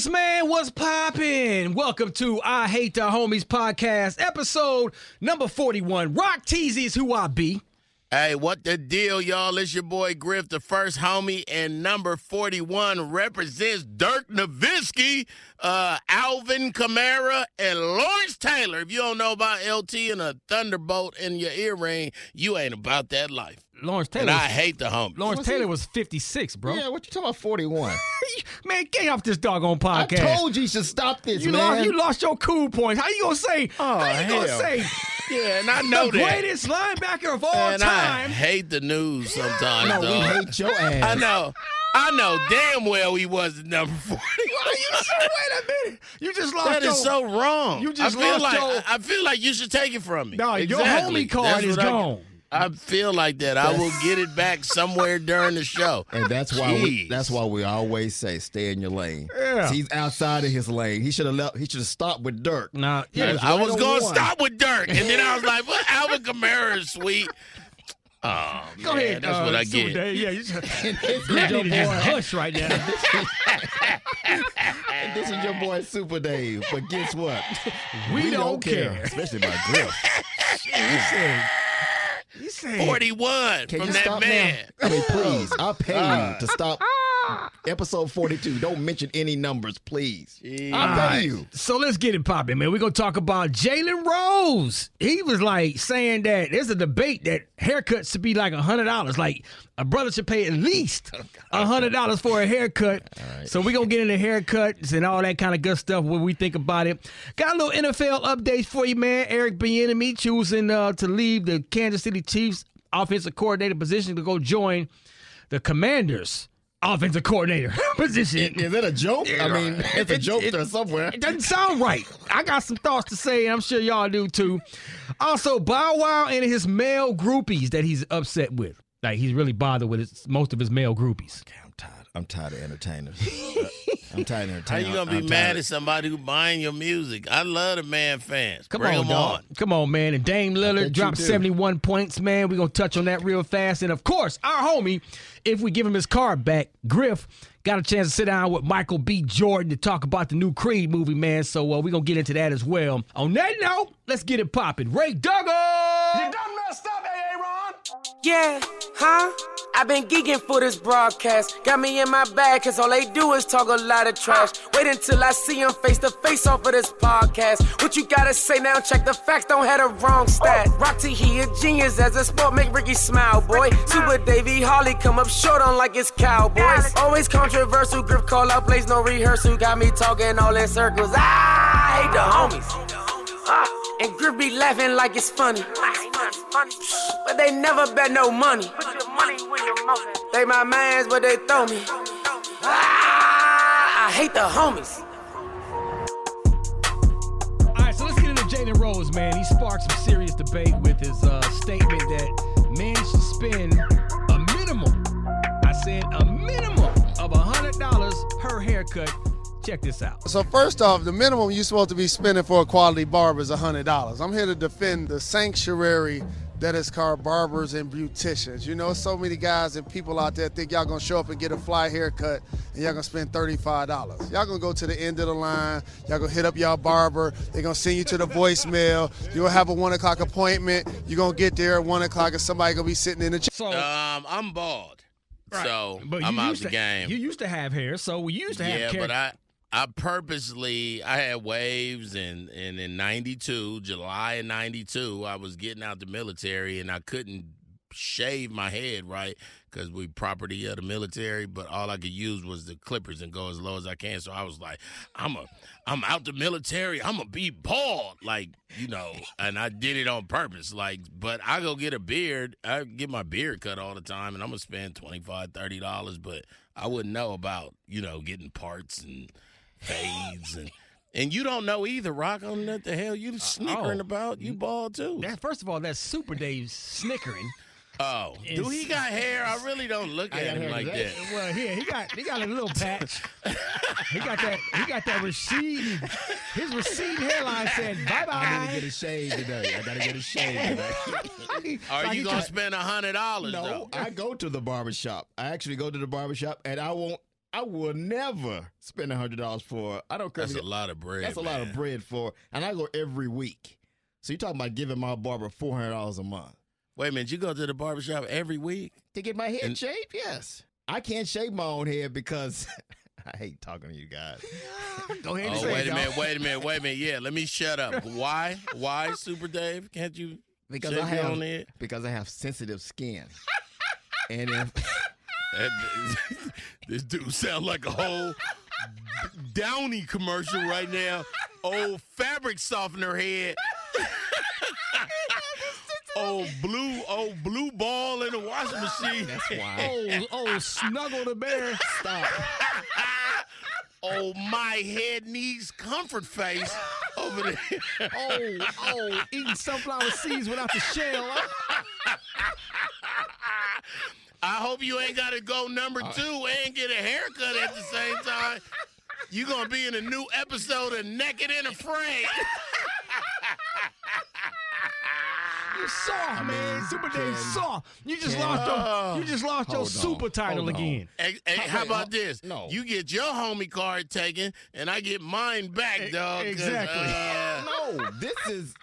Vegas, man, what's poppin'? Welcome to I Hate the Homies podcast, episode number 41. Rock Teasy is who I be. Hey, what the deal, y'all? It's your boy Griff, the first homie, and number 41 represents Dirk Nowitzki, uh, Alvin Kamara, and Lawrence Taylor. If you don't know about LT and a thunderbolt in your earring, you ain't about that life. Lawrence Taylor. And I hate the homies. Lawrence What's he- Taylor was 56, bro. Yeah, what you talking about? Forty-one. Man, get off this doggone podcast. I told you you should stop this, you, man. lost, you lost your cool points. How you gonna say? Oh, how you gonna say Yeah, and I know the that. greatest linebacker of all and I time? hate the news sometimes, no, we hate your ass. I know. I know damn well he wasn't number 40. Why you so, wait a minute. You just lost That your is so wrong. You just I feel lost like your- I feel like you should take it from me. No, your Exactly. homie card That's is what I- gone. I feel like that. I will get it back somewhere during the show. And that's why we, that's why we always say stay in your lane. Yeah. He's outside of his lane. He should have left he should have stopped with Dirk. Nah, yeah, was I right was going to one. stop with Dirk, and then I was like, "Well, Alvin Kamara is sweet." Oh Go man, ahead. that's uh, what I Super get. Dave. Yeah, you just, this is your need to just boy. hush right now. This is your boy Super Dave. But guess what? We, don't, care. Especially about Griff. You said, you said, Forty-one Can from you that stop man. now? I mean, please. I'll pay you uh, to stop uh, episode 42. Don't mention any numbers, please. Jeez. I'll pay you. So let's get it popping, man. We're gonna talk about Jalen Rose. He was like saying that there's a debate that haircuts should be like a hundred dollars. Like a brother should pay at least a hundred dollars for a haircut. So we're gonna get into haircuts and all that kind of good stuff. What we think about it. Got a little NFL updates for you, man. Eric Bieniemy choosing uh, to leave the Kansas City Chiefs offensive coordinator position to go join the Commanders offensive coordinator position. Is it a joke? I mean, it's a joke it- there somewhere. It doesn't sound right. I got some thoughts to say, and I'm sure y'all do too. Also, Bow Wow and his male groupies that he's upset with. Like he's really bothered with his, most of his male groupies. I'm tired of entertainers. I'm tired of entertainers. How entertainers. you gonna be I'm mad at somebody who buying your music? I love the man fans. Come Bring on, 'em dog. on. Come on, man. And Dame Lillard dropped 71 points, man. We're going to touch on that real fast. And of course, our homie, if we give him his card back, Griff, got a chance to sit down with Michael B. Jordan to talk about the new Creed movie, man. So uh, we're going to get into that as well. On that note, let's get it popping. Ray Duggan! Yeah, huh? I've been geeking for this broadcast. Got me in my bag, cause all they do is talk a lot of trash. Wait until I see them face to face off of this podcast. What you gotta say now? Check the facts, don't have the wrong stat. Rock he a genius as a sport, make Ricky smile, boy. Super Davey Holly come up short on like it's Cowboys. Always controversial, grip call out plays, no rehearsal. Got me talking all in circles. I hate the homies. Ah, and Griff be laughing like it's funny. But they never bet no money. They my mans, but they throw me. Ah, I hate the homies. All right, so let's get into Jalen Rose, man. He sparked some serious debate with his uh, statement that men should spend a minimum, I said a minimum of $100 per haircut. Check this out. So first off, the minimum you're supposed to be spending for a quality barber is $100. I'm here to defend the sanctuary that is called barbers and beauticians. You know, so many guys and people out there think y'all gonna show up and get a fly haircut and y'all gonna spend $35. Y'all gonna go to the end of the line, y'all gonna hit up y'all barber, they're gonna send you to the voicemail, you're gonna have a one o'clock appointment, you're gonna get there at one o'clock and somebody gonna be sitting in the chair. So, Um, I'm bald, so but I'm out used the to, game. You used to have hair, so we used to have yeah, hair. but I I purposely I had waves and and in '92, July of '92, I was getting out the military and I couldn't shave my head right because we property of the military, but all I could use was the clippers and go as low as I can. So I was like, I'm a I'm out the military. I'm gonna be bald, like you know, and I did it on purpose. Like, but I go get a beard. I get my beard cut all the time, and I'm gonna spend 25 30 dollars. But I wouldn't know about you know getting parts and fades and. And you don't know either, Rock. On what the hell you uh, snickering oh. about? You bald too. that, first of all, that's Super Dave snickering. Oh, do he got hair? I really don't look at him like today. that. Well, here he got he got a little patch. he got that he got that receding. His receding hairline said bye bye. I gotta get a shave today. I gotta get a shave today. Are you gonna spend a hundred dollars no, though? I go to the barber shop. I actually go to the barber shop and I want I will never spend a hundred dollars for. I don't care. That's a lot of bread. That's a lot of bread for, and I go every week. So you're talking about giving my barber four hundred dollars a month Wait a minute, you go to the barbershop every week? to get my head And- shaved? Yes, I can't shave my own head because I hate talking to you guys. Go ahead and Oh, wait it, a minute, wait a minute, wait a minute. Yeah, let me shut up. Why? Why, Super Dave? Can't you Because shave I your have because I have sensitive skin, and if That- this dude sounds like a whole Downy commercial right now. Old fabric softener head. old blue, old blue ball in the washing machine. that's why. Oh, oh, snuggle the bear. Stop. oh, my head needs comfort face over there. Oh, oh, eating sunflower seeds without the shell. I hope you ain't got to go number two and get a haircut at the same time. You're gonna be in a new episode of Naked and Afraid. You soft, man. Super Dave Ken, soft. You just Ken. lost your. You just lost your Hold on, super title hold again. Hey, hey, How- how about how- this? no. You get your homie card taken, and I get mine back, dog. 'cause, exactly. uh, No, this is.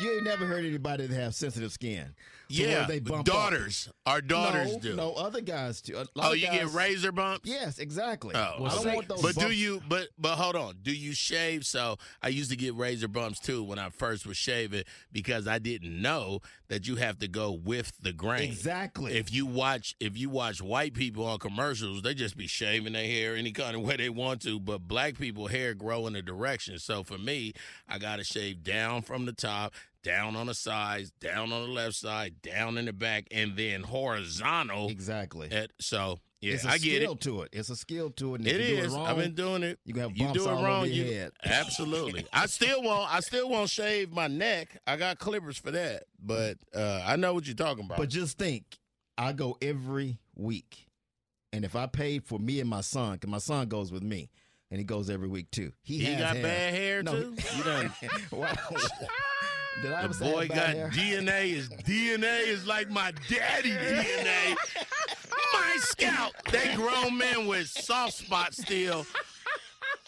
You ain't never heard anybody that have sensitive skin. Yeah, they bump up. daughters. Our daughters no, do. No, other guys lot oh, you guys- get razor bumps. Yes, exactly. Oh, Well, I don't say- want those. But do you? But but hold on. Do you shave? So I used to get razor bumps too when I first was shaving because I didn't know that you have to go with the grain. Exactly. If you watch if you watch white people on commercials, they just be shaving their hair any kind of way they want to. But black people hair grow in a direction. So for me, I got to shave down from the top. Down on the sides, down on the left side, down in the back, and then horizontal. exactly. At, so yeah, it's a I get skill it. to it. It's a skill to it. And It do. It wrong, I've been doing it. You can have you do it wrong. you, head. Absolutely. I still won't. I still won't shave my neck. I got clippers for that. But uh, I know what you're talking about. But just think, I go every week, and if I paid for me and my son, because my son goes with me, and he goes every week too. He, he has got hair. bad hair No, too. You done. Wow. Did I The boy got hair? DNA. His DNA is like my daddy DNA. my scalp. They grown men with soft spots still.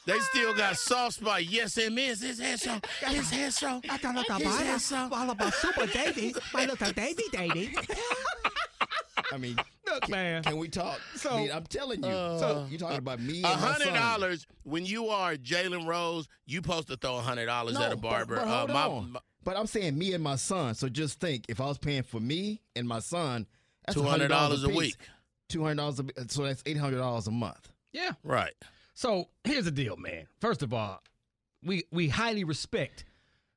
They still got soft spot. Yes, it is. His hair so. His hair so. His hair so. all about Super Davy, my little Davy Davy. I mean, Look, man. can we talk? So- I mean, I'm telling you. Uh, you talking about me? A and hundred dollars when you are Jalen Rose, you supposed to throw a hundred dollars No, at a but- barber. But, hold uh, my, on. my- but I'm saying me and my son. So just think, if I was paying for me and my son, that's $200 a week. Two hundred dollars. So that's eight hundred dollars a month. Yeah. right. So here's the deal, man. First of all, we we highly respect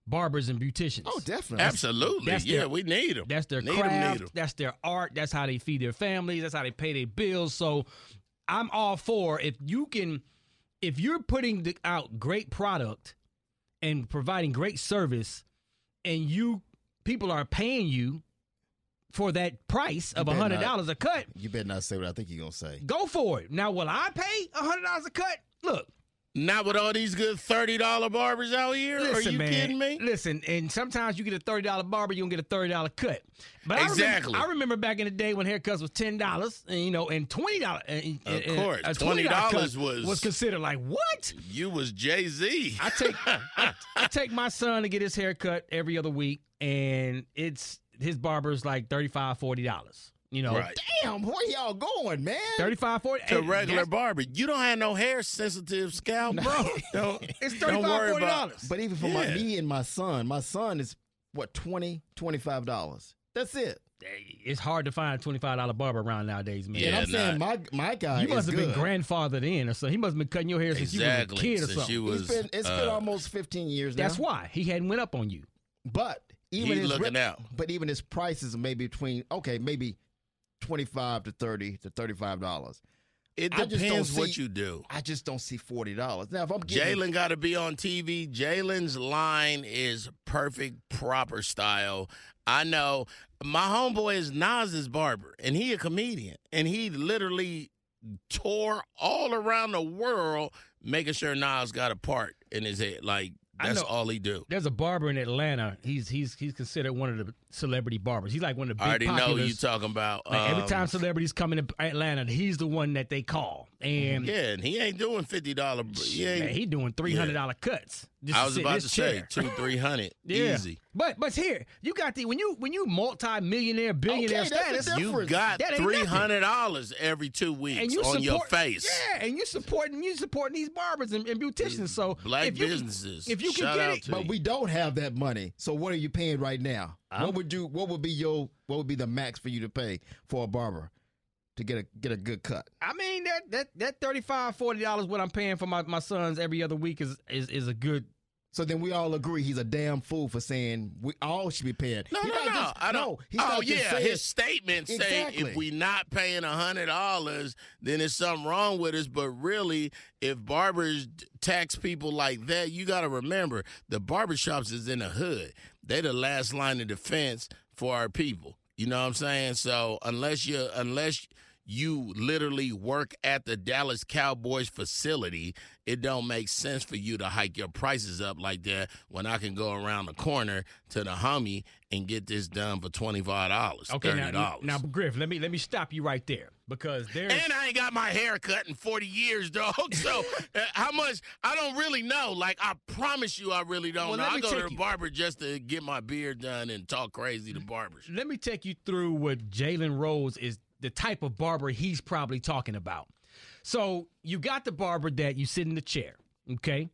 barbers and beauticians. Oh, definitely. Absolutely. that's yeah, their- we need them. That's their need 'em, craft. need 'em. That's their art. That's how they feed their families. That's how they pay their bills. So I'm all for if you can, if you're putting the, out great product and providing great service, and you people are paying you for that price of a hundred dollars a cut, You better not say what I think you're gonna say. go for it. Now, will I pay a hundred dollars a cut? Look, Not with all these good thirty dollar barbers out here. Listen, Are you man. kidding me? Listen, and sometimes you get a thirty dollar barber, you don't get a thirty dollar cut. But I Exactly. remember, I remember back in the day when haircuts was ten dollars, and you know, and twenty dollars. Of course. a $20 was- was considered like what? You was Jay Z. I take I, I take my son to get his hair cut every other week, and it's his barber's like 35 40 dollars. You know, Right. Damn, where y'all going, man? 35 40 To a regular that's- barber. You don't have no hair sensitive scalp, bro. don't, It's don't 35 worry 40 about dollars. But even for my me and my son, my son is what 20 25 dollars. That's it. It's hard to find a twenty five dollar barber around nowadays, man. Yeah, and I'm saying nah. my my guy You must is have good. been grandfathered in or something. He must have been cutting your hair since Exactly. you were a kid or Since something. was It's been it's been uh, almost 15 years now. That's why he hadn't went up on you. But even He's his looking out. But even his prices are maybe between okay, maybe 25 to 30 to 35 dollars. It I just don't depends what see- you do. I just don't see forty dollars. Now if I'm getting Jalen got to be on TV. Jalen's line is perfect, proper style. I know my homeboy is Nas's barber, and he a comedian, and he literally tore all around the world making sure Nas got a part in his head. Like that's know. all he do. There's a barber in Atlanta. He's he's he's considered one of the celebrity barbers. He's like one of the big I already know populars. you talking about. Like every um, time celebrities come into Atlanta, he's the one that they call. And Yeah, and he ain't doing fifty dollar. He ain't. man, he doing three hundred dollar cuts. just I was sit in about this to say two, three hundred, Yeah. easy. But but here you got the when you when you multi millionaire billionaire Okay, status. You got That ain't three nothing. hundred dollars every two weeks and you on support, your face. Yeah, and you supporting you supporting these barbers and, and beauticians. So Black if you, businesses. If you can get it, But you. we don't have that money. So what are you paying right now? what would you what would be your what would be the max for you to pay for a barber to get a get a good cut? I mean that that that 35 40 dollars what I'm paying for my, my sons every other week is is is a good. So then we all agree he's a damn fool for saying we all should be paying. No, He's no, no. just- I don't. no, he's oh, yeah. saying- His statement say Exactly. if we not paying a hundred dollars, then there's something wrong with us. But really, if barbers tax people like that, you got to remember the barbershops is in the hood. They're the last line of defense for our people. You know what I'm saying? So unless you unless you literally work at the Dallas Cowboys facility, it don't make sense for you to hike your prices up like that when I can go around the corner to the Hummy and get this done for twenty five dollars, Okay, thirty now, dollars. now Griff, let me let me stop you right there because there's and I ain't got my hair cut in 40 years, dog. So uh, how much? I don't really know. Like I promise you, I really don't Well, know. I go to the barber just to get my beard done and talk crazy to barbers. let me take you through what Jalen Rose is the type of barber he's probably talking about. So you got the barber that you sit in the chair, okay?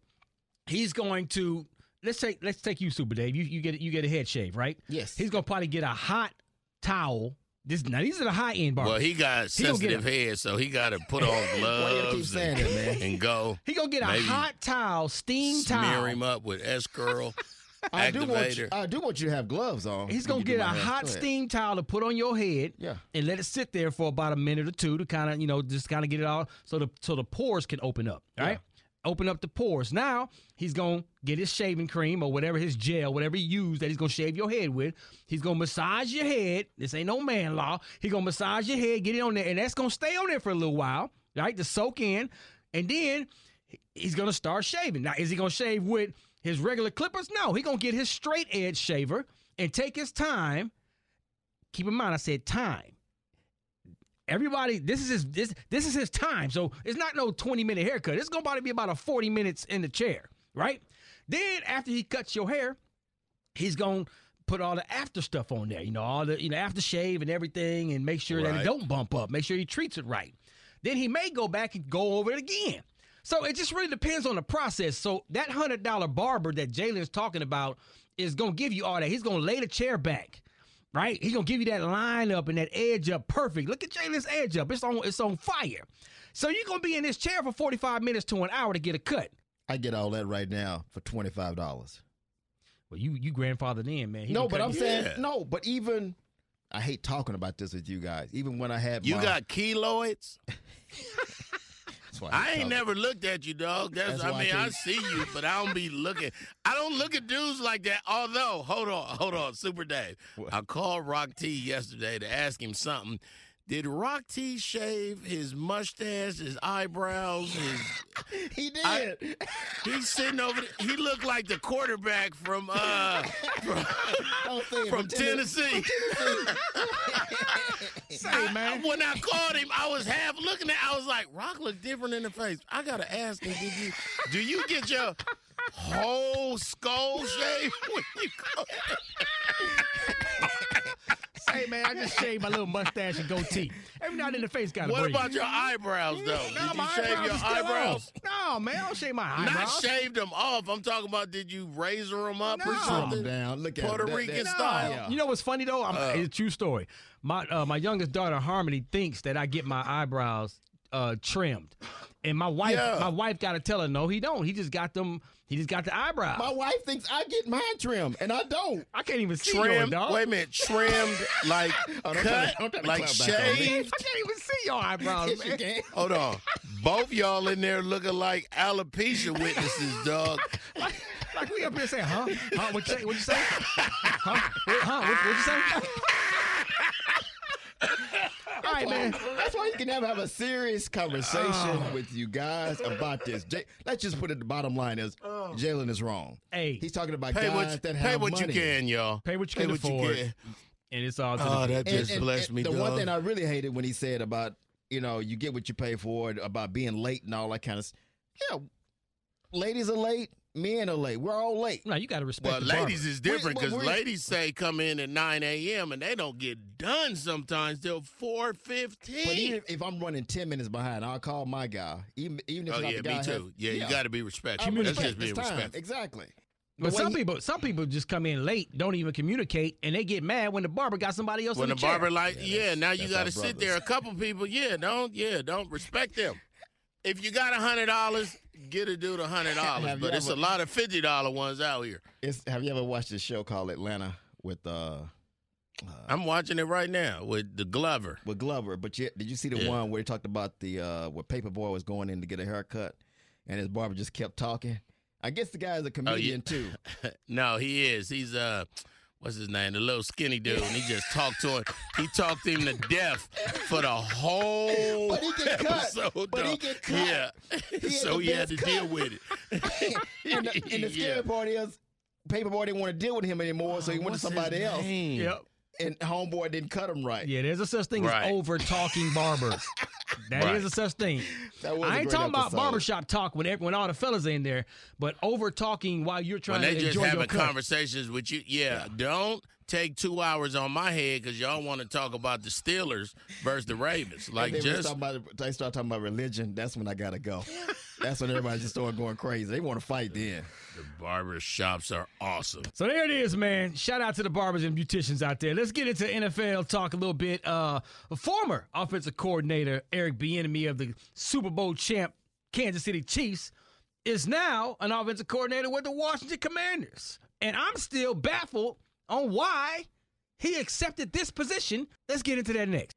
He's going to let's take let's take you, Super Dave. You you get you get a head shave, right? Yes. He's gonna probably get a hot towel. This now these are the high end barbers. Well, he got He gonna get sensitive head, so he got to put on Why you gotta keep gloves and, that, man? and go He gonna get a hot towel, steam smear towel. him up with S curl I do want you. I do want you to have gloves on. He's gonna get a hair. hot Go steam towel to put on your head, Yeah. and let it sit there for about a minute or two to kind of, you know, just kind of get it all so the so the pores can open up. All right, open up the pores. Now he's gonna get his shaving cream or whatever his gel, whatever he used that he's gonna shave your head with. He's gonna massage your head. This ain't no man law. He's gonna massage your head, get it on there, and that's gonna stay on there for a little while, right, to soak in, and then he's gonna start shaving. Now, is he gonna shave with his regular clippers? No, he gonna get his straight edge shaver and take his time. Keep in mind, I said time. Everybody, this is his this this is his time. So it's not no 20 minute haircut. It's gonna probably be about a 40 minutes in the chair, right? Then after he cuts your hair, he's gonna put all the after stuff on there, you know, all the you know after shave and everything, and make sure that it don't bump up. Make sure he treats it right. Then he may go back and go over it again. So it just really depends on the process. So that hundred dollar barber that Jalen's talking about is gonna give you all that. He's gonna lay the chair back, right? He's gonna give you that line up and that edge up perfect. Look at Jalen's edge up. It's on it's on fire. So you're gonna be in this chair for 45 minutes to an hour to get a cut. I get all that right now for twenty five dollars. Well, you you grandfathered in, man. He No, but I'm cutting- saying Yeah. no. But even I hate talking about this with you guys. Even when I had You my, got keloids? That's why I ain't talking. never looked at you, dog. That's, That's I why I mean, I, see you, but I don't be looking. I don't look at dudes like that. Although, hold on, hold on, Super Dave. I called Rock T yesterday to ask him something. Did Rock T shave his mustache, his eyebrows, his He did. I- He's sitting over there. He looked like the quarterback from uh from, it, from Tennessee- Tennessee. Say, I- man. when I called him, I was half looking at. I was like, "Rock look different in the face." I gotta ask him, "Did you do you get your whole skull shaved when you go?" Say, man, I just shaved my little mustache and goatee. Every now and then the face got to What breathe. about your eyebrows, though? No, Did you my shave eyebrows your eyebrows? on. No, man, I don't shave my eyebrows. Not eyebrows. shaved them off. I'm talking about did you razor them up or No. Calm something? down. Look at Puerto that- that- Rican that- style. Yeah. You know what's funny though? I'm, it's a true story. My uh, my youngest daughter Harmony thinks that I get my eyebrows uh, trimmed, and my wife Yeah. my wife got to tell her no, he don't. He just got them. He just got the eyebrows. My wife thinks I get mine trimmed, and I don't. I can't even see yours, Trimmed. dog. Wait a minute. Trimmed like Oh, don't cut, to- to like clap back on me. shaved. I can't even see your eyebrows, Yes, man. can. Hold on. Both y'all in there looking like alopecia witnesses, dog. Like, like we up here saying, huh? Huh? What you say? What you say? Huh? Huh? What, what you say? All right, man. That's why you can never have a serious conversation oh. with you guys about this. J- let's just put it. The bottom line is oh. Jalen is wrong. Hey. he's talking about Pay guys what, that pay what money. you can, y'all. Pay what you pay can afford. And it's all to Oh, the that just and- blessed and me, The dog. one thing I really hated when he said about you know, you get what you pay for about being late and all that kind of. Yeah, ladies are late, men are late. We're all late. No, you got to respect. Well, the barber. ladies is different because ladies say come in at 9 a.m. and they don't get done sometimes till 4:15. But even if I'm running ten minutes behind, I'll call my guy. Even even if oh it's not yeah, the guy me I too. have- yeah, you got to be respectful. I'm That's respect- just being time. respectful. Exactly. But The some he- people, some people just come in late, don't even communicate, and they get mad when the barber got somebody else When in the the, chair. barber like, Yeah, yeah, now you got to sit brothers. there. A couple people, yeah, don't, yeah, don't respect them. If you got a hundred dollars, get a dude a hundred dollars. But it's a lot of fifty dollar ones out here. It's, have you ever watched this show called Atlanta with uh, uh I'm watching it right now with the Glover. with Glover? But you, did you see the Yeah. one where he talked about the uh where Paperboy was going in to get a haircut, and his barber just kept talking? I guess the guy is a comedian too. no, he is. He's uh what's his name? The little skinny dude. And he just talked to him. He talked him to death for the whole But he get cut. episode. But he get cut. Yeah. He so he had to best deal with it. and, the, and the scary Yeah. part is, Paperboy didn't want to deal with him anymore, so he ah, went to somebody else. Yep. And Homeboy didn't cut him right. Yeah, there's a such thing Right. as over talking barbers. That is Right. a such thing. That was a I ain't great talking about barbershop talk when every, when all the fellas are in there, but over talking while you're trying When they to just enjoy your having conversations with you, yeah, don't take two hours on my head because y'all want to talk about the Steelers versus the Ravens. Like and then when they just start, about, they start talking about religion. That's when I gotta go. that's when everybody just started going crazy. They want to fight then. the barber shops are awesome. So there it is, man. Shout out to the barbers and beauticians out there. Let's get into NFL talk a little bit. Uh, former offensive coordinator Eric Bieniemy of the Super Bowl champ Kansas City Chiefs is now an offensive coordinator with the Washington Commanders, and I'm still baffled on why he accepted this position. Let's get into that next.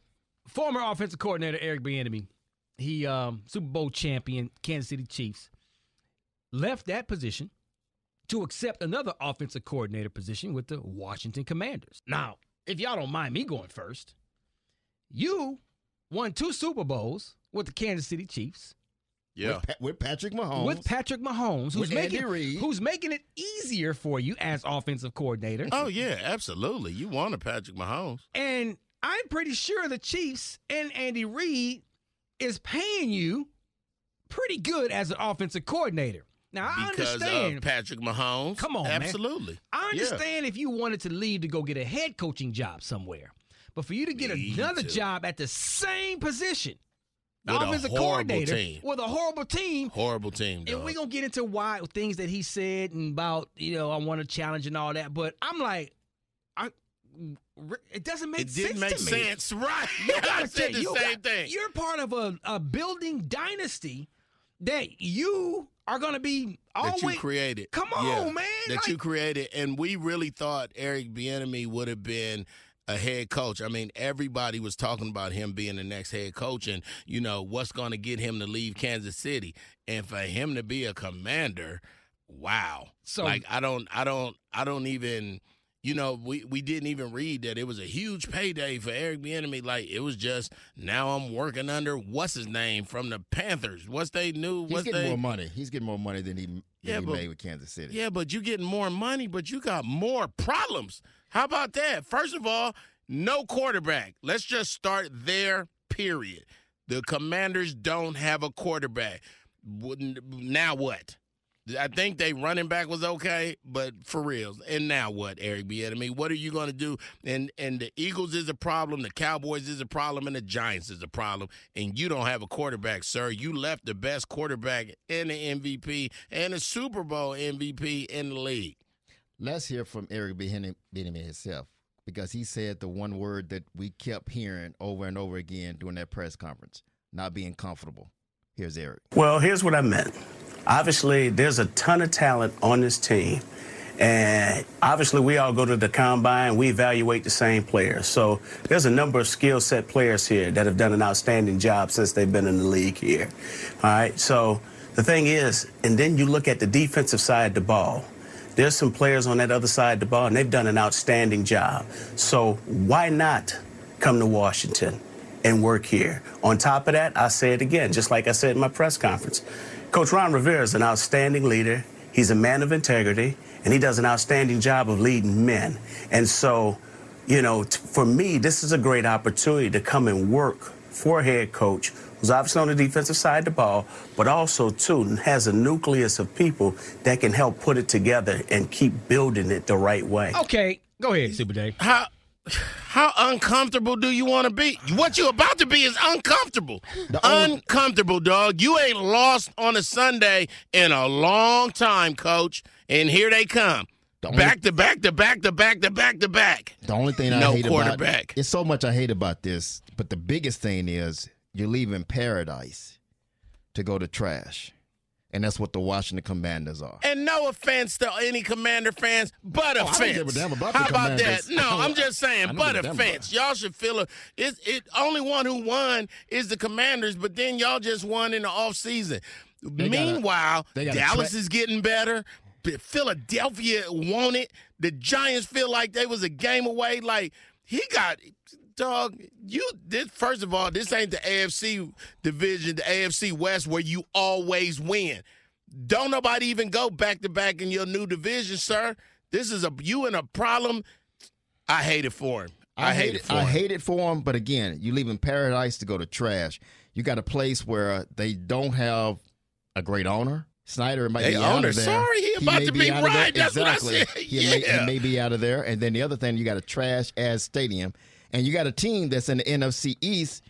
former offensive coordinator Eric Bieniemy, he um, Super Bowl champion Kansas City Chiefs, left that position to accept another offensive coordinator position with the Washington Commanders. Now, if y'all don't mind me going first, you won two Super Bowls with the Kansas City Chiefs Yeah. With, Pa- with Patrick Mahomes. with Patrick Mahomes, who's With Andy making Reid. who's making it easier for you as offensive coordinator. Oh yeah, absolutely. You want a Patrick Mahomes. And I'm pretty sure the Chiefs and Andy Reid is paying you pretty good as an offensive coordinator. Now I because understand. Patrick Mahomes. Come on, man. absolutely. I Yeah. understand if you wanted to leave to go get a head coaching job somewhere, but for you to get Me another too. job at the same position, the With a offensive horrible coordinator team. with a horrible team, Horrible team. and we're gonna get into why things that he said and about you know I want to challenge and all that. But I'm like, I it doesn't make sense. it didn't make to sense, right? You I said the you same got, thing. You're part of a, a building dynasty that you are gonna be always that you created. Come on, Yeah, man. That Like- you created, and we really thought Eric Bieniemy would have been a head coach. I mean, everybody was talking about him being the next head coach, and you know what's going to get him to leave Kansas City, and for him to be a commander. Wow. So- like I don't, I don't, I don't even. You know, we, we didn't even read that it was a huge payday for Eric Bieniemy. Like it was just now I'm working under what's his name from the Panthers. What's they new? He's What's getting they? more money. He's getting more money than he, than Yeah, he but- made with Kansas City. Yeah, but you getting more money, but you got more problems. How about that? First of all, no quarterback. Let's just start there, period. The commanders don't have a quarterback. Wouldn't- Now what? I think they running back was okay, but for real. And now what, Eric Bieniemy? What are you going to do? And and the Eagles is a problem, the Cowboys is a problem, and the Giants is a problem. And you don't have a quarterback, sir. You left the best quarterback and the MVP and the Super Bowl MVP in the league. Let's hear from Eric Bieniemy Bieniemy himself because he said the one word that we kept hearing over and over again during that press conference: not being comfortable. Here's Eric. Well, here's what I meant. Obviously, there's a ton of talent on this team, And obviously, we all go to the combine, we evaluate the same players. So there's a number of skill set players here that have done an outstanding job since they've been in the league here. All right, so the thing is, and then you look at the defensive side of the ball. There's some players on that other side of the ball, and they've done an outstanding job. So why not come to Washington and work here? On top of that, I say it again, just like I said in my press conference. Coach Ron Rivera is an outstanding leader. He's a man of integrity, and he does an outstanding job of leading men. And so, you know, t- for me, this is a great opportunity to come and work for a head coach who's obviously on the defensive side of the ball, but also, too, has a nucleus of people that can help put it together and keep building it the right way. Okay, go ahead, Super Dave. How how uncomfortable do you want to be? What you about to be is uncomfortable. uncomfortable, dog. You ain't lost on a Sunday in a long time, coach. And here they come. Only- Back to back to back to back to back to back. The only thing I No hate quarterback. about it's so much I hate about this, but the biggest thing is you're leaving paradise to go to trash, and that's what the Washington Commanders are. And no offense to any Commander fans, but Oh, I don't offense. give a damn about How about Commanders. that? No, I'm just saying, but give a damn offense. Y'all should feel a, it. It only one who won is the Commanders, but then y'all just won in the off season. gotta- Meanwhile, gotta Dallas is getting better. Philadelphia won it. The Giants feel like they was a game away. Like he got dog. You this first of all, this ain't the AFC division, the AFC West where you always win. Don't nobody even go back to back in your new division, sir. This is a you in a problem. I hate it for him. I, hate it for I him. hate it for them, but again, you leaving paradise to go to trash. You got a place where they don't have a great owner. Snyder might Hey, be out owner, of there. sorry, he about may to be out of there. right. That's what I exactly. said. He, may, Yeah. he may be out of there. And then the other thing, you got a trash ass stadium, and you got a team that's in the NFC East.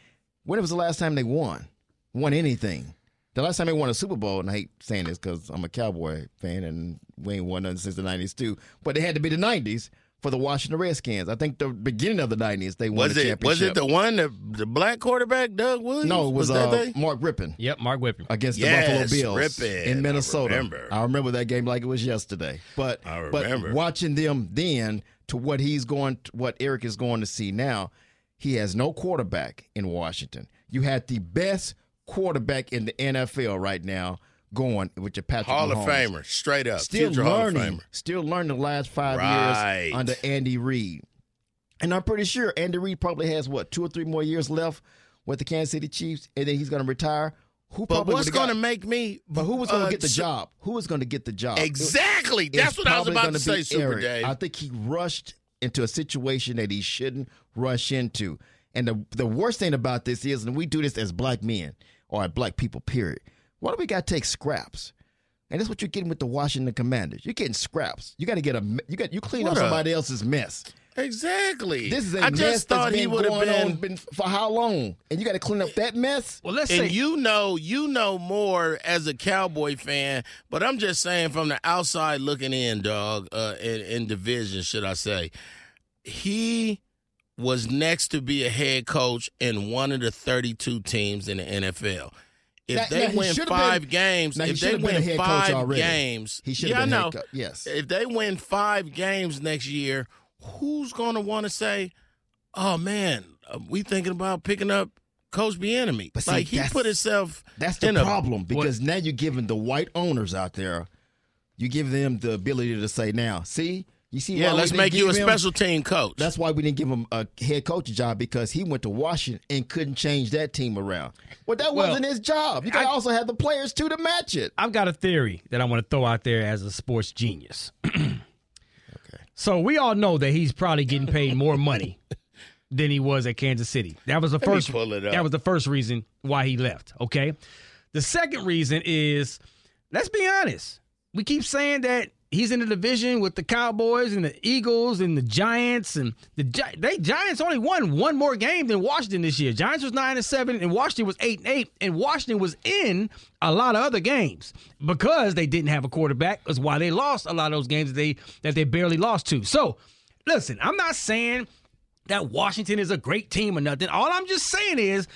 When was the last time they won? Won anything? The last time they won a Super Bowl, and I hate saying this because I'm a Cowboy fan and we ain't won nothing since the 90s too, but it had to be the 90s for the Washington Redskins. I think the beginning of the 90s they won Was the it championship. was it the one that the black quarterback Doug Williams? No, it was, that uh. Mark Rypien Yep, Mark Rypien. against the Buffalo Bills Rypien. in I Minnesota. remember. I remember that game like it was yesterday. But I but remember. watching them then to what he's going, what Eric is going to see now, he has no quarterback in Washington. You had the best quarterback in the NFL right now going with your Patrick Hall of Mahomes. Famer, straight up, Still future of learning, still learning the last five Right. years under Andy Reid. And I'm pretty sure Andy Reid probably has what two or three more years left with the Kansas City Chiefs, and then he's going to retire. Who But what's going to make me? but who was going to uh, get the so- job? Who was going to get the job? Exactly. It's That's what I was about gonna say, Super Eric. Dave. I think he rushed into a situation that he shouldn't rush into. And the the worst thing about this is, and we do this as black men or black people, period. Why do we got to take scraps? And that's what you're getting with the Washington Commanders. You're getting scraps. You got to get a you got you clean What up somebody else's mess. Exactly. This is a I mess just that's thought he been would have going been. on been for how long? And you got to clean up that mess. Well, let's say you know, you know more as a Cowboy fan, but I'm just saying from the outside looking in, dog, uh, in, in division, should I say, he was next to be a head coach in one of the 32 teams in the NFL. If Now- they now, win five been- games, if they should've been a win head coach five already. games, He should yeah, have been I head know. co- yes. If they win five games next year, who's going to want to say, "Oh man, uh, we thinking about picking up Coach Bieniemy"? But see, like he put himself. That's the in a- problem because now you're giving the white owners out there, you give them the ability to say, now, see, you see, Yeah, let's make you a him- special team coach. That's why we didn't give him a head coach job because he went to Washington and couldn't change that team around. Well, that Well, wasn't his job. You got to I- also have the players too to match it. I've got a theory that I want to throw out there as a sports genius. So we all know that he's probably getting paid more money than he was at Kansas City. That was the first. pull it up. That was the first reason why he left. Okay. The second reason is, let's be honest. We keep saying that he's in the division with the Cowboys and the Eagles and the Giants and the Gi- they Giants only won one more game than Washington this year. Giants was nine and seven and Washington was eight and eight, and Washington was in a lot of other games because they didn't have a quarterback. Is why they lost a lot of those games that they that they barely lost to. So, listen, I'm not saying that Washington is a great team or nothing. All I'm just saying is,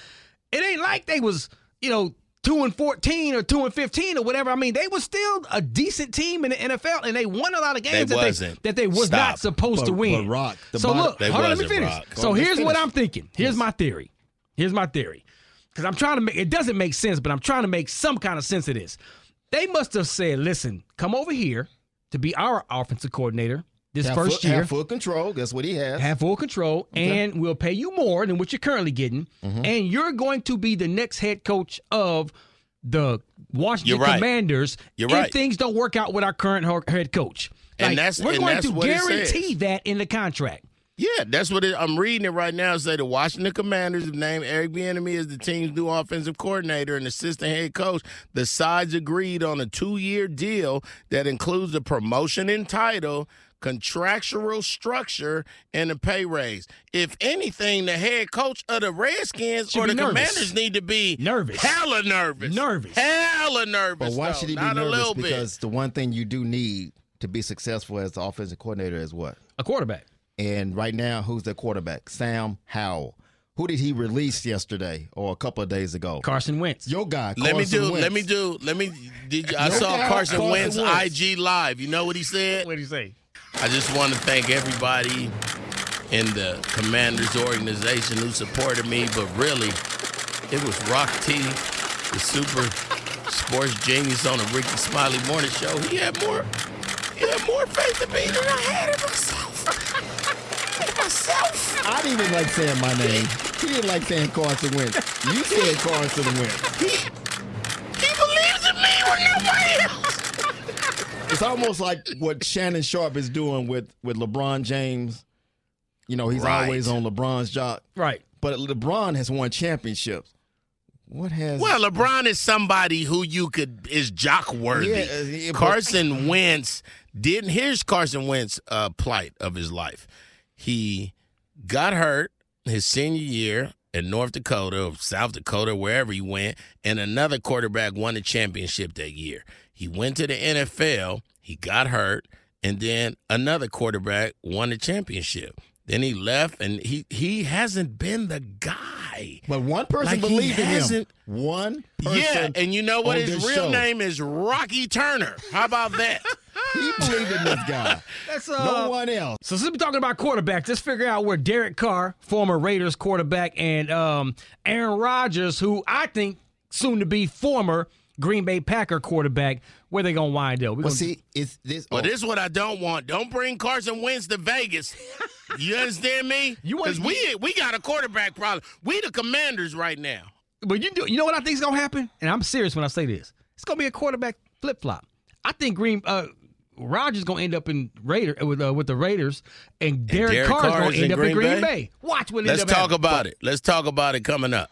it ain't like they was, you know, two and fourteen or two and fifteen or whatever. I mean, they were still a decent team in the NFL, and they won a lot of games They that wasn't. they that they was Stop. not supposed to win. but Rock, so bottom- look, hold on, let me finish. So just here's what. I'm thinking. Here's my theory. Here's my theory. Because I'm trying to make it doesn't make sense, but I'm trying to make some kind of sense of this. They must have said, "Listen, come over here to be our offensive coordinator this Have first full, year." have full control. That's what he has. have full control, and we'll pay you more than what you're currently getting, Mm-hmm. and you're going to be the next head coach of the Washington You're right. Commanders. You're if right. things don't work out with our current head coach. And Like, that's- we're and going that's to guarantee that in the contract. Yeah, that's what it, I'm reading it right now. Say the Washington Commanders have named Eric Bieniemy as the team's new offensive coordinator and assistant head coach. The sides agreed on a two-year deal that includes a promotion and title, contractual structure, and a pay raise. If anything, the head coach of the Redskins Should or the nervous. Commanders need to be Nervous. hella nervous, Nervous. hella nervous. But why though. should he be Not a nervous? little bit. Because the one thing you do need to be successful as the offensive coordinator is what? A quarterback. And right now, who's the quarterback? Sam Howell. Who did he release yesterday or a couple of days ago? Carson Wentz. Your guy. Let me do. Wentz. Let me do. Let me. Did you, I saw doubt, Carson, Carson Wentz, Wentz. IG live. You know what he said? What did he say? I just want to thank everybody in the Commanders organization who supported me, but really, it was Rock T, the super sports genius on the Rickey Smiley Morning Show. He had more. He had more faith in me than I had in myself. in myself. I didn't even like saying my name. He didn't like saying Carson Wentz. You said Carson Wentz. He, he believes in me when nobody else. It's almost like what Shannon Sharpe is doing with, with LeBron James. You know, he's Right. always on LeBron's job. Right. But LeBron has won championships. What has Well, LeBron is somebody who you could is jock worthy. Yeah, uh, yeah, but- Carson Wentz didn't. Here's Carson Wentz' uh, plight of his life. He got hurt his senior year in North Dakota or South Dakota, wherever he went, and another quarterback won the championship that year. He went to the NFL. He got hurt, and then another quarterback won the championship. Then he left, and he he hasn't been the guy. But one person Like, believed in him. hasn't- One person. Yeah, and you know what? His real show. name is Rocky Turner. How about that? He believed in this guy. That's uh, no one else. So since we're talking about quarterbacks, let's figure out where Derek Carr, former Raiders quarterback, and um, Aaron Rodgers, who I think soon to be former Green Bay Packer quarterback, where they gonna wind up? We Well, gonna- see, it's this. Well, oh, this is what I don't want. Don't bring Carson Wentz to Vegas. You understand me? You want- Because we we got a quarterback problem. We the Commanders right now. but you do. You know what I think is gonna happen? And I'm serious when I say this. It's gonna be a quarterback flip flop. I think Green uh, Rodgers gonna end up in Raider with uh, with the Raiders, and Derek, Derek Carr's Carr gonna end in up in Green Green Bay? Bay. Watch what Let's end up talk happening. about it. Let's talk about it coming up.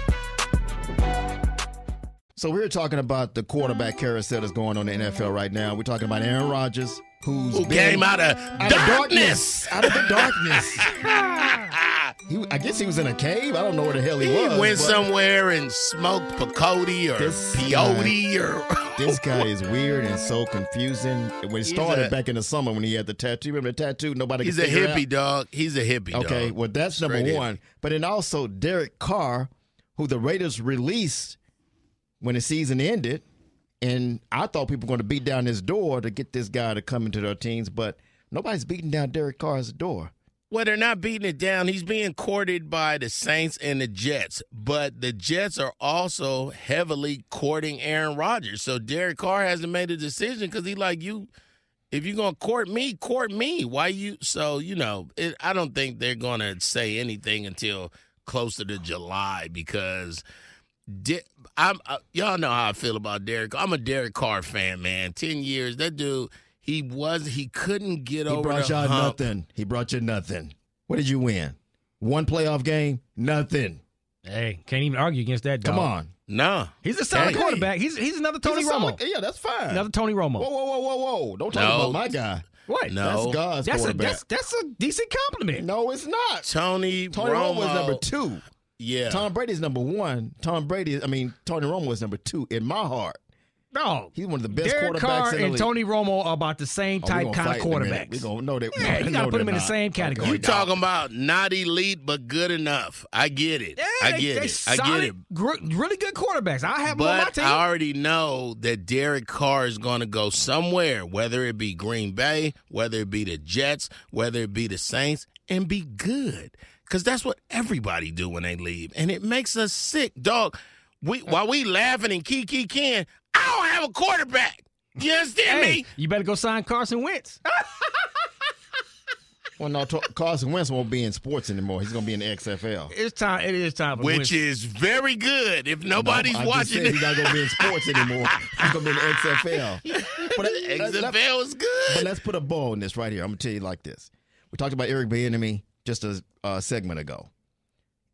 So we're talking about the quarterback carousel that's going on in the NFL right now. We're talking about Aaron Rodgers, who's Who came out of out of darkness? out of the darkness. he, I guess he was in a cave. I don't know where the hell he, He was. went somewhere and smoked peyote or This peyote or This guy is weird and so confusing. When it started a- back in the summer when he had the tattoo, remember the tattoo? Nobody. he's a hippie dog. He's a hippie dog. Okay, well that's number Straight one. But then also Derek Carr, who the Raiders released when the season ended, and I thought people were going to beat down his door to get this guy to come into their teams, but nobody's beating down Derek Carr's door. Well, they're not beating it down. He's being courted by the Saints and the Jets, but the Jets are also heavily courting Aaron Rodgers. So Derek Carr hasn't made a decision because he like you. If you're gonna court me, court me. Why you? So you know, it, I don't think they're gonna say anything until closer to July because. De- I'm uh, y'all know how I feel about Derek. I'm a Derek Carr fan, man. Ten years, that dude. He was he couldn't get He over brought y'all hump. nothing. He brought you nothing. What did you win? One playoff game? Nothing. Hey, can't even argue against that. Dog. Come on. No. he's a solid Hey. quarterback. He's he's another Tony He's Romo. solid- yeah, that's fine. Another Tony Romo. Whoa, whoa, whoa, whoa, whoa! Don't talk No. about my guy. What? No. That's God's That's a quarterback. that's that's a decent compliment. no, it's not. Tony, Tony Romo Romo is number two. Yeah. Tom Brady's number one. Tom Brady, I mean, Tony Romo is number two in my heart. No, He's one of the best Derek quarterbacks Carr in the and. Tony Romo are about the same Oh, type gonna kind of fight in a quarterbacks. We gonna know that. Yeah, you no, gotta put they're them in the same category. You dog. talking about not elite but good enough? I get it. Yeah, I get they it. I get it. gr- really good quarterbacks. I have them on my But team. I already know that Derek Carr is going to go somewhere, whether it be Green Bay, whether it be the Jets, whether it be the Saints, and be good. Because that's what everybody do when they leave, and it makes us sick, dog. We while we laughing and kiki can, I don't have a quarterback. You understand hey, me? you better go sign Carson Wentz. Well, no, T- Carson Wentz won't be in sports anymore. He's gonna be in the XFL. it's time. It is time for Which Wentz. is very good. If nobody's I just watching said he's not gonna be in sports anymore. He's gonna be in the XFL. But, XFL is good. but let's put a ball in this right here. I'm gonna tell you like this. We talked about Eric Bieniemy just a uh, segment ago.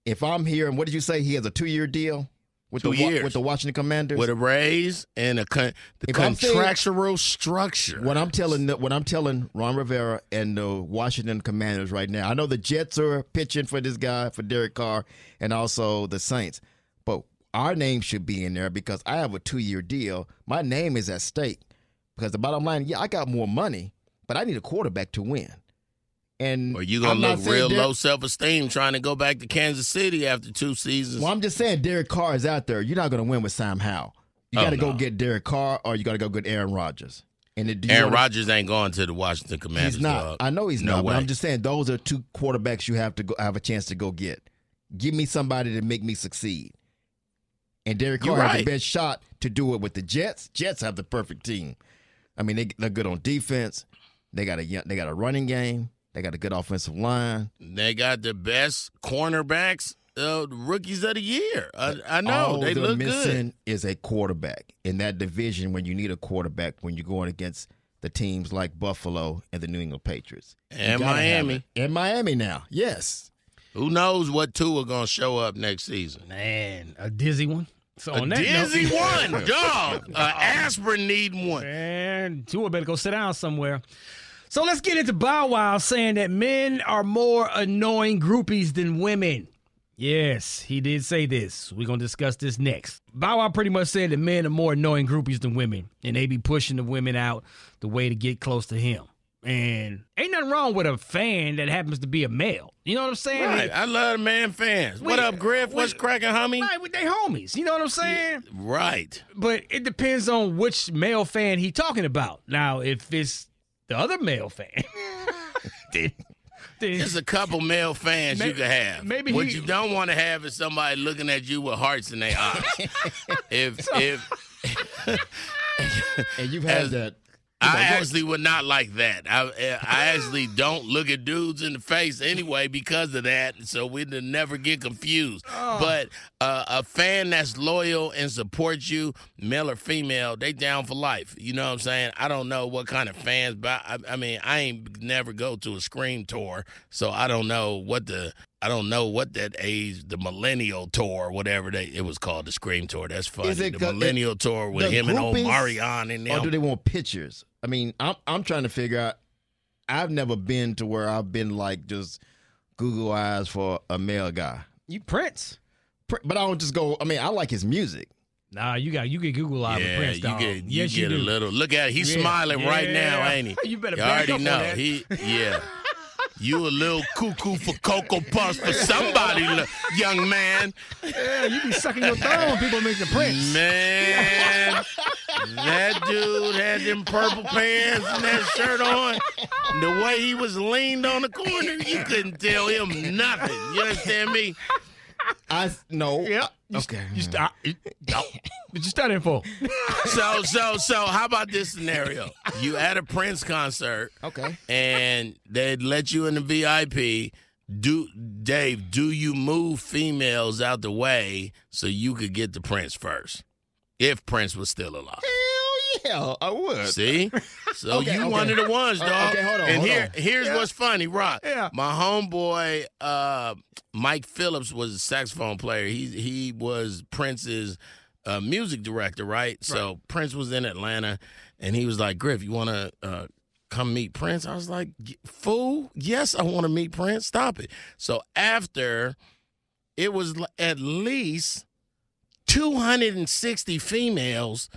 If I'm here, and what did you say? He has a two year deal with Two the years. with the Washington Commanders. with a raise and a con- the If I'm saying- contractual structure. What I'm telling what I'm telling Ron Rivera and the Washington Commanders right now. I know the Jets are pitching for this guy for Derek Carr and also the Saints, but our name should be in there because I have a two year deal. My name is at stake because the bottom line, yeah, I got more money, but I need a quarterback to win. And Or you gonna I'm look real Derek- low self esteem trying to go back to Kansas City after two seasons. Well, I'm just saying Derek Carr is out there. You're not going to win with Sam Howell. You Oh, got to go no. get Derek Carr or you got to go get Aaron Rodgers. And it, Aaron Rodgers ain't going to the Washington Commanders. He's not. dog. I know he's No not. way. But I'm just saying those are two quarterbacks you have to go have a chance to go get. Give me somebody to make me succeed. And Derek Carr has the best shot to do it with the Jets. Jets have the perfect team. I mean, they, they're good on defense. They got a they got a running game. They got a good offensive line. They got the best cornerbacks, uh, rookies of the year. I, I know All they they're look missing good. is a quarterback in that division. When you need a quarterback, when you're going against the teams like Buffalo and the New England Patriots And Miami. and Miami now, yes. Who knows what two are gonna show up next season? man a dizzy one. So A on that dizzy note, one, dog. Uh, aspirin need one. Man, Tua better go sit down somewhere. So let's get into Bow Wow saying that men are more annoying groupies than women. Yes, he did say this. We're going to discuss this next. Bow Wow pretty much said that men are more annoying groupies than women, and they be pushing the women out the way to get close to him. And ain't nothing wrong with a fan that happens to be a male. You know what I'm saying? Right. I love the man fans. What up, Griff? What's we- cracking, homie? Right, with they homies. You know what I'm saying? Right. but it depends on which male fan he talking about. Now, if it's the other male fan, then, then There's a couple male fans May- you could have. maybe what he- you don't want to have is somebody looking at you with hearts in their eyes. if if And you've had As- that. I actually would not like that. I I actually don't look at dudes in the face anyway because of that, so we'd never get confused. Oh. But uh, a fan that's loyal and supports you, male or female, they down for life. You know what I'm saying? I don't know what kind of fans, but I, I mean, I ain't never go to a Scream tour, so I don't know what the I don't know what that age, the Millennial Tour, whatever they it was called, the Scream Tour. That's funny. Is it the go- Millennial Tour with him and groupies, Omarion and Or them. do they want pictures? I mean, I'm I'm trying to figure out. I've never been to where I've been like just Google eyes for a male guy, you Prince. But I don't just go. I mean, I like his music. Nah, you got you get Google Live with Yeah, Prince. you dog. get you yes, get you a do. little look at it. He's Yeah, smiling right now, ain't he? You better You back already up on know. that. He yeah. You a little cuckoo for Cocoa Puffs for somebody, young man. Yeah, you be sucking your thumb when people make the Prince. Man, that dude had them purple pants and that shirt on. The way he was leaned on the corner, you couldn't tell him nothing. You understand me? I no. Yeah. You, Okay. You stop. You, no. What you studying for? So, so, so, how about this scenario? You at a Prince concert. Okay. and they'd let you in the VIP. Do Dave? Do you move females out the way so you could get the Prince first, if Prince was still alive? Yeah, I would. See, so Okay, you okay. one of the ones, Uh, dog. okay, hold on, and hold here, on. here's what's funny, Rock. Yeah. My homeboy, uh, Mike Phillips, was a saxophone player. He he was Prince's uh, music director, right? So Prince was in Atlanta, and he was like, "Griff, you want to uh, come meet Prince?" I was like, "Fool, yes, I want to meet Prince. Stop it." So after, it was at least 260 females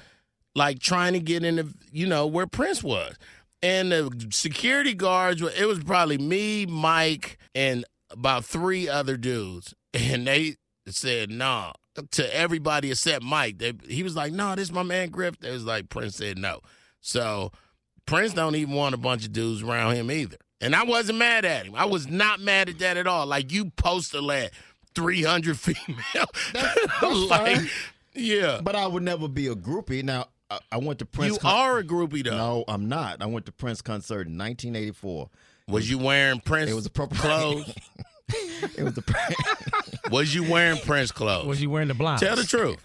like trying to get into you know where Prince was. And the security guards were it was probably me, Mike, and about three other dudes. And they said, nah, to everybody except Mike. They, he was like, no, this is my man Griff. They was like, Prince said no. So Prince don't even want a bunch of dudes around him either. And I wasn't mad at him. I was not mad at that at all. Like you posted at 300 female. that's like, fine. yeah. But I would never be a groupie. Now, I, I went to Prince. You con- are a groupie though. No, I'm not. I went to Prince concert in 1984. Was you wearing Prince It was a purple clothes? It was the. was you wearing Prince clothes? Was you wearing the blinds? Tell the truth.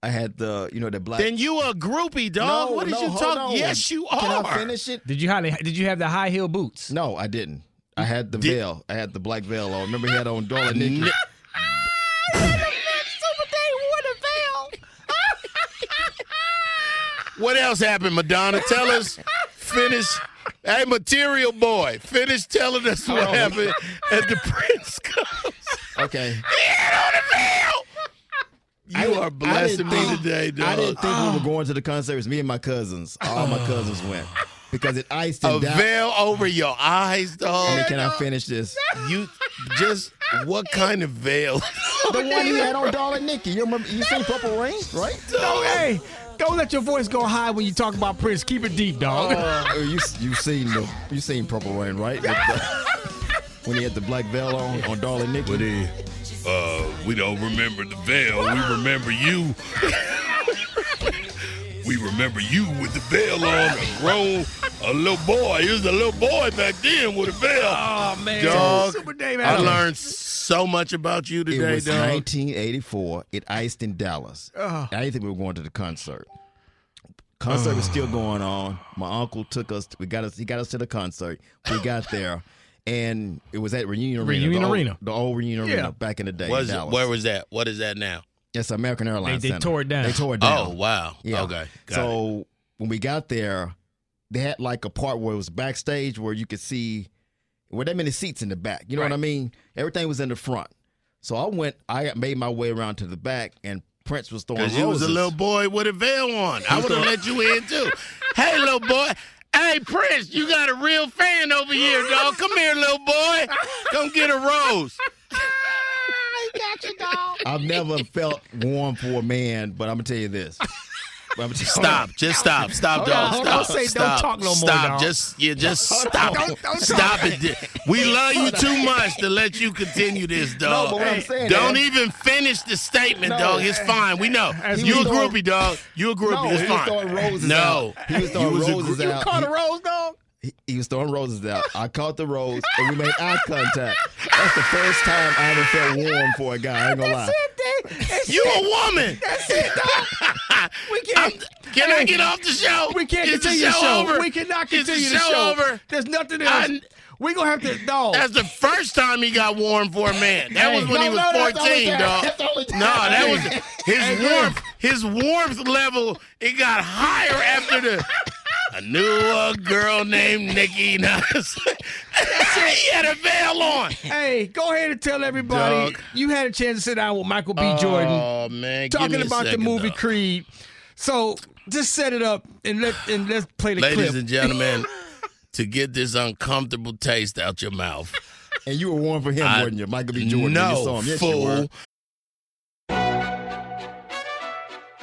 I had the, you know, the black. Then you a groupie, dog. No, what did no, you talk? on. Yes, you are. Can I finish it? Did you have did you have the high heel boots? No, I didn't. I had the Did- veil. I had the black veil on. Remember, he had on Darling Nikki. What else happened, Madonna? Tell us. Finish. Hey, material boy, finish telling us what happened at the Prince concert. Okay. He had on the veil. You I- are blessing me think- today, dog. I didn't think we were going to the concert. It was me and my cousins. All my cousins went because it iced a down. veil over your eyes, dog. I mean, can I finish this? You just what kind of veil? The one you had on Darling Nikki. You remember? You seen Purple Rain, right? No, hey, don't let your voice go high when you talk about Prince. Keep it deep, dog. Oh, you you seen the you seen Purple Rain, right? The- when he had the black veil on on Darling Nikki. he, uh, we don't remember the veil. We remember you. we remember you with the veil on, a grown, a little boy. He was a little boy back then with a veil. oh man, Dog, Super Dave I Adams. learned so much about you today, It was dog. 1984. It iced in Dallas. I didn't think we were going to the concert. Concert was still going on. My uncle took us. We got us. He got us to the concert. We got there, and it was at Reunion Arena. Reunion the old- Arena. the old Reunion Yeah. Arena back in the day. What in is it, Dallas. where was that? What is that now? It's American Airlines. They- they Center. tore it down. They tore it down. Oh wow. Yeah. Okay. Got it. so when we got there, they had like a part where it was backstage where you could see where that many seats in the back. You know what I mean? Everything was in the front. So I went. I made my way around to the back, and Prince was throwing Because roses. you was a little boy with a veil on. I would have let you in too. Hey, little boy. Hey, Prince, you got a real fan over here, dog. Come here, little boy. Come get a rose. I've never felt warm for a man, but I'm gonna tell you this. Stop. Just stop. Stop, Hold dog. on, hold stop. on. Say don't talk no more, Stop. dog. Just you just stop. Don't- don't stop talk. it. We love you too much to let you continue this, dog. No, but what I'm saying don't is- even finish the statement, No. dog. It's eh, fine. We know. As You a throwing- groupie, dog. You a groupie. No, it's he was fine. throwing roses no. out. He was throwing You was a roses group- You caught He- a rose, dog. he, he was throwing roses out. I caught the rose, and we made eye contact. That's the first time I ever felt warm for a guy. I ain't gonna lie. It, You a woman. That's it, dog. We I'm- can't. can I get off the show? We can't Is continue the show. over? We cannot Is the continue the show show. over? There's nothing else. I- we gonna have to. No. That's the first time he got warm for a man. That was when he was no, 14, dog. No, that was his Hey, warmth. His warmth level. It got higher after the. I knew a girl named Nikki. Now, he had a veil on. Hey, go ahead and tell everybody Dog. you had a chance to sit down with Michael B. Oh, Jordan Oh man, give me talking a about the movie dog. Creed. So just set it up and let and let's play the Ladies clip. Ladies and gentlemen, to get this uncomfortable taste out your mouth. And you were warm for him, I- weren't you? Michael B. Jordan. when you no, saw him. Yes, you were. fool.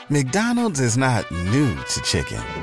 McDonald's is not new to chicken.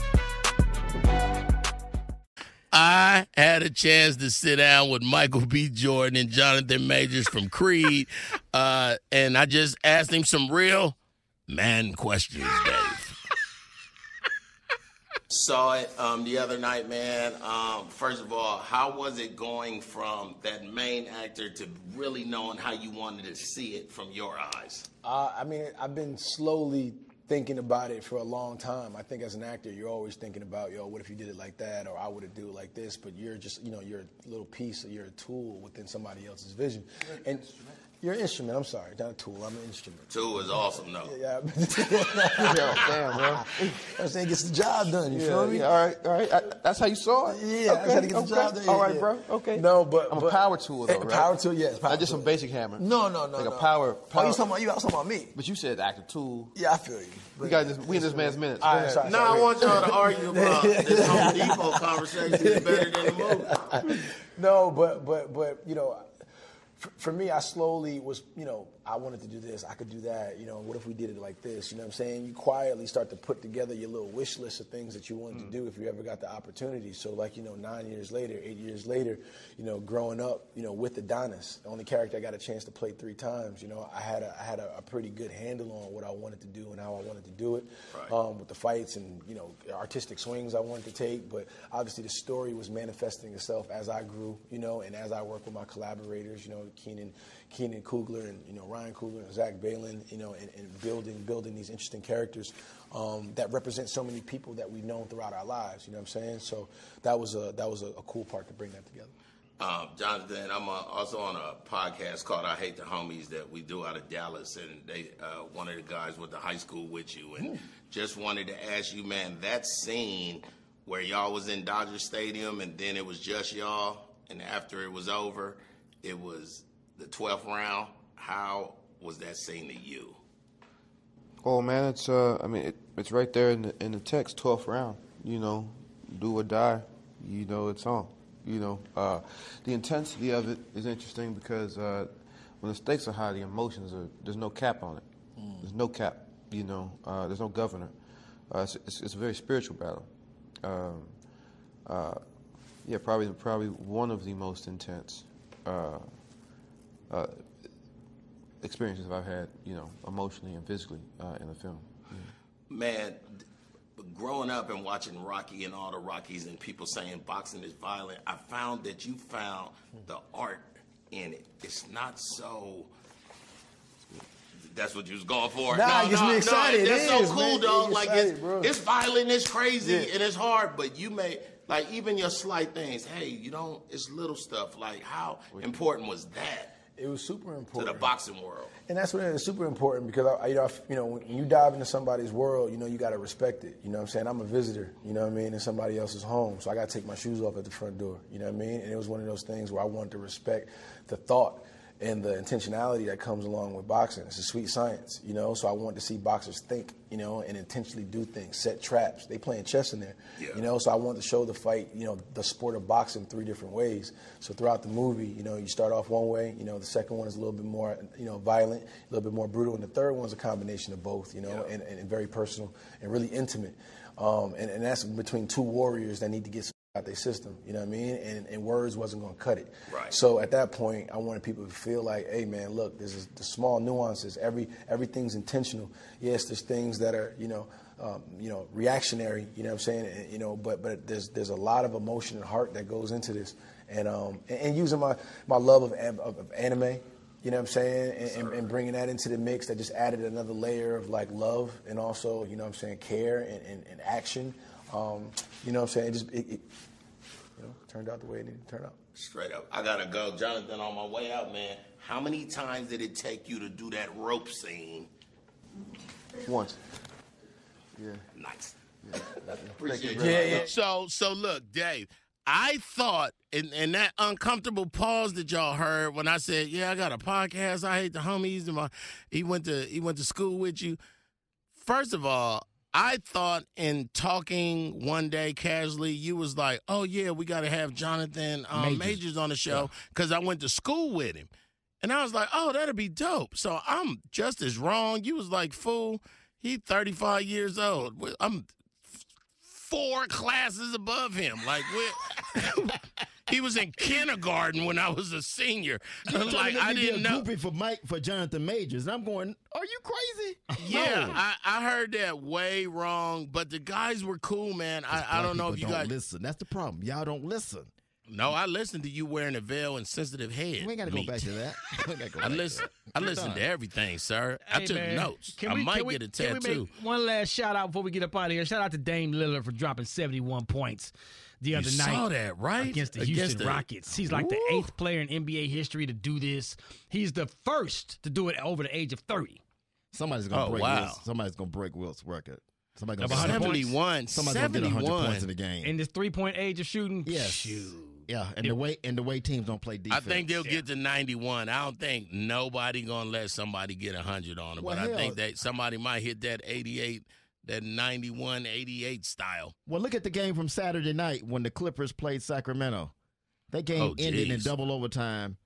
I had a chance to sit down with Michael B. Jordan and Jonathan Majors from Creed, uh, and I just asked him some real man questions, Dave. Saw it um, the other night, man. Um, first of all, how was it going from that main actor to really knowing how you wanted to see it from your eyes? Uh, I mean, I've been slowly thinking about it for a long time. I think as an actor, you're always thinking about, yo, what if you did it like that, or I would have do it like this. But you're just, you know, you're a little piece, or you're a tool within somebody else's vision. And you're instrument. I'm sorry, not a tool. I'm an instrument. Tool is awesome, though. Yeah, Yo, damn, bro. I'm saying it gets the job done. You Yeah, feel me? yeah, all right, all right. I, that's how you saw it. Yeah, okay, I gotta get the job done. All Yeah, bro. Okay. No, but I'm a power tool though, right? Power tool, yes. Power Not just some basic hammer. No, no, no, Like no. a power. Oh, you talking about you? I was talking about me. But you said active tool. Yeah, I feel you. We got this. We in this man's minutes. All Go right, sorry, No, I want y'all to argue about this Home Depot conversation is better than the movie. no, but but but you know, for, for me, I slowly was you know I wanted to do this, I could do that. You know, what if we did it like this? You know what I'm saying? You quietly start to put together your little wish list of things that you wanted to do if you ever got the opportunity. So like you know, nine years later, eight years later, you know, growing up, you know, with Adonis, the only character I got a chance to play three times. You know, I had a, I had a, a pretty good handle on what I wanted to do and how I wanted to do it. Right. Um, with the fights and you know artistic swings I wanted to take, but obviously the story was manifesting itself as I grew, you know, and as I worked with my collaborators, you know, Keenan, Keenan Coogler and you know Ryan Coogler and Zach Baylin, you know, and, and building building these interesting characters um, that represent so many people that we've known throughout our lives. You know what I'm saying? So that was a that was a, a cool part to bring that together. Um, Jonathan, I'm uh, also on a podcast called I Hate the Homies that we do out of Dallas, and they uh, one of the guys went to high school with you, and just wanted to ask you, man, that scene where y'all was in Dodger Stadium, and then it was just y'all, and after it was over, it was the 12th round. How was that scene to you? Oh man, it's uh, I mean, it, it's right there in the in the text, 12th round. You know, do or die. You know, it's on. You know, uh, the intensity of it is interesting because uh, when the stakes are high, the emotions are. There's no cap on it. There's no cap. You know, uh, there's no governor. Uh, it's, it's, it's a very spiritual battle. Um, uh, yeah, probably probably one of the most intense uh, experiences I've had, you know, emotionally and physically uh, in the film. Man, growing up and watching Rocky and all the Rockies and people saying boxing is violent, I found that you found the art in it. It's not so. That's what you was going for. Nah, it gets me excited. It that's so is, cool, man. Dog. gets Like excited, it's, bro. it's violent, it's crazy, Yeah. and it's hard. But you may like even your slight things. Hey, you don't. It's little stuff. Like how important was that It was super important to the boxing world? And that's what is super important because I, you know, I- you know, when you dive into somebody's world, you know, you got to respect it. You know what I'm saying? I'm a visitor, you know what I mean, in somebody else's home, so I got to take my shoes off at the front door. You know what I mean? And it was one of those things where I wanted to respect the thought and the intentionality that comes along with boxing. It's a sweet science, you know. So I want to see boxers think, you know, and intentionally do things, set traps. They playing chess in there, Yeah. you know. So I want to show the fight, you know, the sport of boxing three different ways. So throughout the movie, you know, you start off one way, you know, the second one is a little bit more, you know, violent, a little bit more brutal, and the third one's a combination of both, you know, Yeah. and, and very personal and really intimate. Um, and, and that's between two warriors that need to get out their system, you know what I mean? And, and words wasn't going to cut it. Right. So at that point, I wanted people to feel like, hey man, look, this is the small nuances. Every everything's intentional. Yes, there's things that are, you know, um, you know, reactionary. You know what I'm saying? And, you know, but but there's there's a lot of emotion and heart that goes into this. And um and, and using my my love of, of, of anime. You know what I'm saying? And, and, and bringing that into the mix that just added another layer of like love and also, you know what I'm saying, care and, and, and action. Um, you know what I'm saying? It just, it, it, you know, turned out the way it needed to turn out. Straight up. I gotta go. Jonathan, on my way out, man, how many times did it take you to do that rope scene? Once. Yeah. Nice. Thank Appreciate you you. very. So so look, Dave, I thought in, in that uncomfortable pause that y'all heard when I said, Yeah, I got a podcast, I hate the homies, and my he went to he went to school with you. First of all, I thought in talking one day casually, you was like, "Oh yeah, we got to have Jonathan um, Majors. Majors. on the show because I went to school with him," and I was like, "Oh, that'd be dope." So I'm just as wrong. You was like, "Fool, he 35 years old. I'm four classes above him. Like he was in kindergarten when I was a senior. Telling like I didn't a know. groupie for Mike for Jonathan Majors. And I'm going, are you crazy? Yeah, No. I, I heard that way wrong, but the guys were cool, man. I, I don't know if you don't guys. listen. That's the problem. Y'all don't listen. No, I listened to you wearing a veil and sensitive head. We ain't got to go back to that. We ain't gotta go I back to listen. I You're listen to everything, sir. I took man, notes. Can I we, might can we, get a can we tattoo. make one last shout out before we get up out of here? Shout out to Dame Lillard for dropping 71 points the You other saw night. that, right? Against the Against Houston the- Rockets. He's like the eighth player in NBA history to do this. He's the first to do it over the age of 30. Somebody's gonna Oh, break. wow. Wilt. Somebody's gonna break Wilt's record. Somebody gonna 100 points? 71. Somebody's gonna get 100 points in the game. In this three point age of shooting, Yes. shoot. yeah, and the way and the way teams don't play defense. I think they'll get to 91. I don't think nobody gonna let somebody get 100 on them. Well, but I think that somebody might hit that 88, that 91, 88 style. Well, look at the game from Saturday night when the Clippers played Sacramento. That game Oh, ended in double overtime.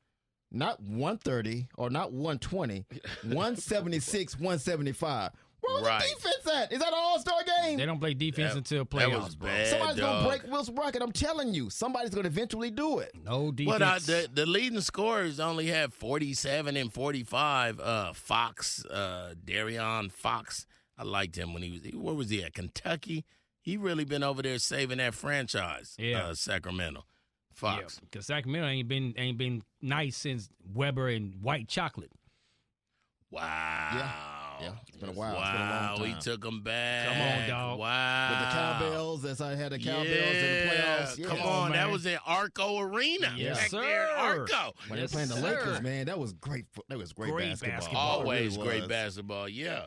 Not 130 or not 120, 176, 175. Where was Right. the defense at? Is that an all star game? They don't play defense That- until playoffs, bro. bad. Somebody's gonna break Wilt's record. I'm telling you, somebody's gonna eventually do it. No defense. Well, uh, the, the leading scorers only have 47 and 45. Uh, Fox, uh, De'Aaron Fox. I liked him when he was. Where was he at? Kentucky. He really been over there saving that franchise. Yeah. uh, Sacramento. Fox. Because Sacramento ain't been ain't been nice since Webber and White Chocolate. Wow. Yeah, yeah. it's been a while. It's been a long Wow, he took them back. Come on, dog. Wow. With the cowbells, that's how I had the cowbells in the playoffs. Yeah. Come Come on, on, that was in Arco Arena. Yes, back there in sir. Arco. When Yes, they playing the. Lakers, man, that was great. fo- That was great, Great basketball. basketball. It really Always great was. basketball. Yeah.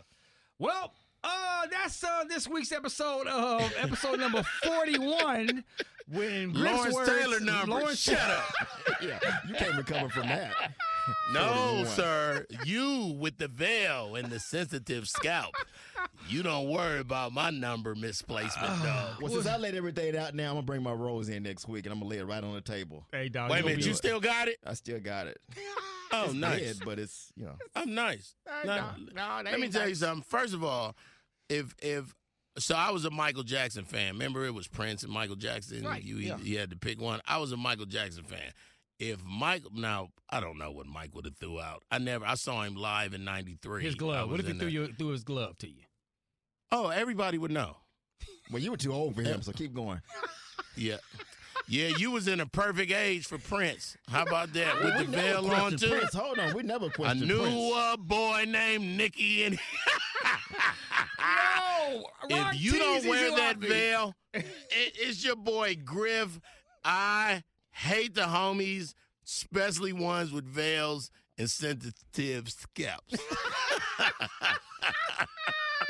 Well, uh, that's uh this week's episode of episode number forty-one. When Lawrence Taylor number. Lawrence Shut up. yeah, you can't recover from that. No, sir. You with the veil and the sensitive scalp. You don't worry about my number misplacement, ah. dog. Well, since I laid everything out now, I'm gonna bring my rose in next week and I'm gonna lay it right on the table. Hey, dog. Wait a minute, be- you still got it? I still got it. Oh, It's nice. dead, but it's you know. I'm nice. Now, no, let me tell you something. First of all, if if so, I was a Michael Jackson fan. Remember, it was Prince and Michael Jackson. Right, You yeah. you had to pick one. I was a Michael Jackson fan. If Mike now I don't know what Mike would have threw out. I never. I saw him live in '93. his glove. What was if he threw the- you threw his glove to you? Oh, everybody would know. Well, you were too old for him, so keep going. Yeah. Yeah, you was in a perfect age for Prince. How about that? With We the never veil on too. Prince. Hold on, we never I questioned knew Prince. a boy named Nicky, and No, if you don't wear that veil, it, it's your boy Griff. I hate the homies, especially ones with veils and sensitive scalps.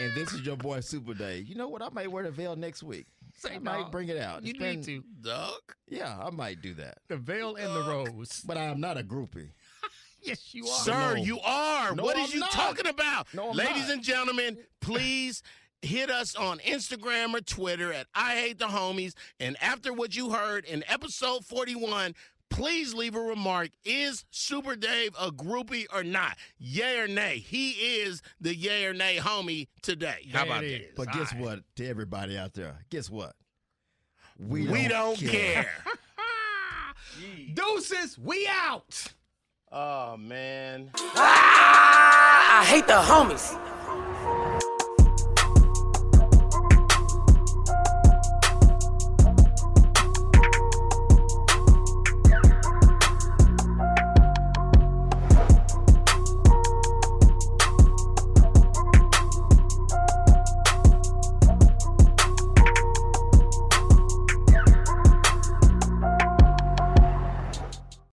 And this is your boy Super Dave. You know what? I might wear the veil next week. Say I might bring it out. You It's need been- to. Dog. Yeah, I might do that. The veil and the rose. But I am not a groupie. Yes, you are. Sir, No. you are. No, what is I'm you not. talking about? No, I'm Ladies not. and gentlemen, please hit us on Instagram or Twitter at I Hate the Homies. And after what you heard in episode 41, please leave a remark. Is Super Dave a groupie or not? Yay or nay? He is the yay or nay homie today. How about it that? is. But guess right. what? To everybody out there, guess what? We don't care. Deuces, we out. oh, man. Ah, I hate the homies.